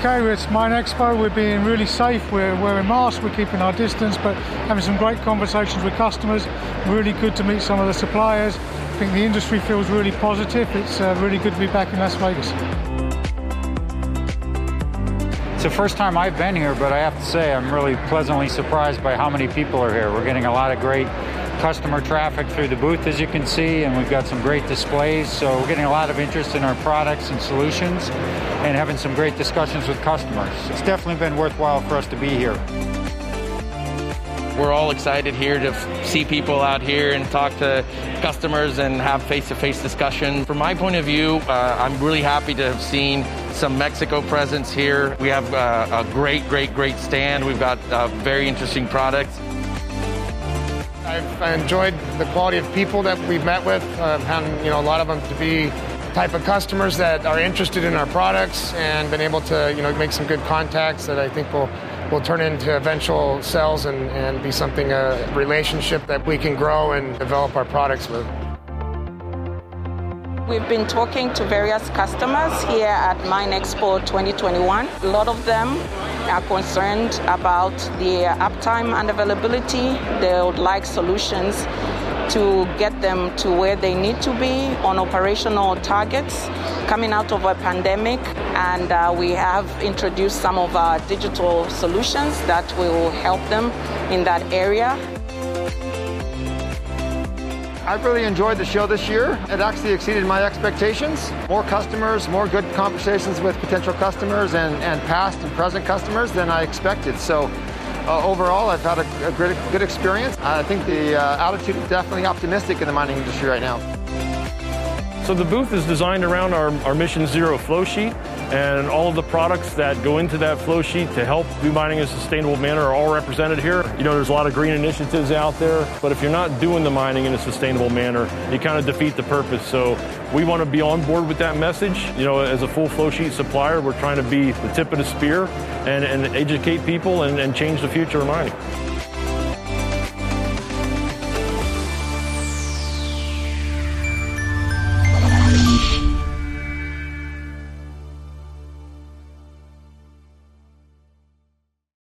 Okay, it's MINExpo. We're being really safe. We're wearing masks. We're keeping our distance, but having some great conversations with customers. Really good to meet some of the suppliers. I think the industry feels really positive. It's uh, really good to be back in Las Vegas. It's the first time I've been here, but I have to say I'm really pleasantly surprised by how many people are here. We're getting a lot of great customer traffic through the booth, as you can see, and we've got some great displays. So we're getting a lot of interest in our products and solutions and having some great discussions with customers. It's definitely been worthwhile for us to be here. We're all excited here to see people out here and talk to customers and have face-to-face discussion. From my point of view, uh, I'm really happy to have seen some Mexico presence here. We have uh, a great, great, great stand. We've got uh, very interesting products. I've enjoyed the quality of people that we've met with, uh, having you know a lot of them to be type of customers that are interested in our products and been able to you know make some good contacts that I think will will turn into eventual sales and, and be something a relationship that we can grow and develop our products with. We've been talking to various customers here at MINExpo 2021. A lot of them are concerned about the uptime and availability. They would like solutions to get them to where they need to be on operational targets coming out of a pandemic. And uh, we have introduced some of our digital solutions that will help them in that area. I've really enjoyed the show this year. It actually exceeded my expectations. More customers, more good conversations with potential customers and, and past and present customers than I expected. So uh, overall, I've had a, a great, good experience. I think the uh, attitude is definitely optimistic in the mining industry right now. So the booth is designed around our, our MissionZero flow sheet and all of the products that go into that flow sheet to help do mining in a sustainable manner are all represented here. You know, there's a lot of green initiatives out there, but if you're not doing the mining in a sustainable manner, you kind of defeat the purpose. So we want to be on board with that message. You know, as a full flow sheet supplier, we're trying to be the tip of the spear and, and educate people and, and change the future of mining.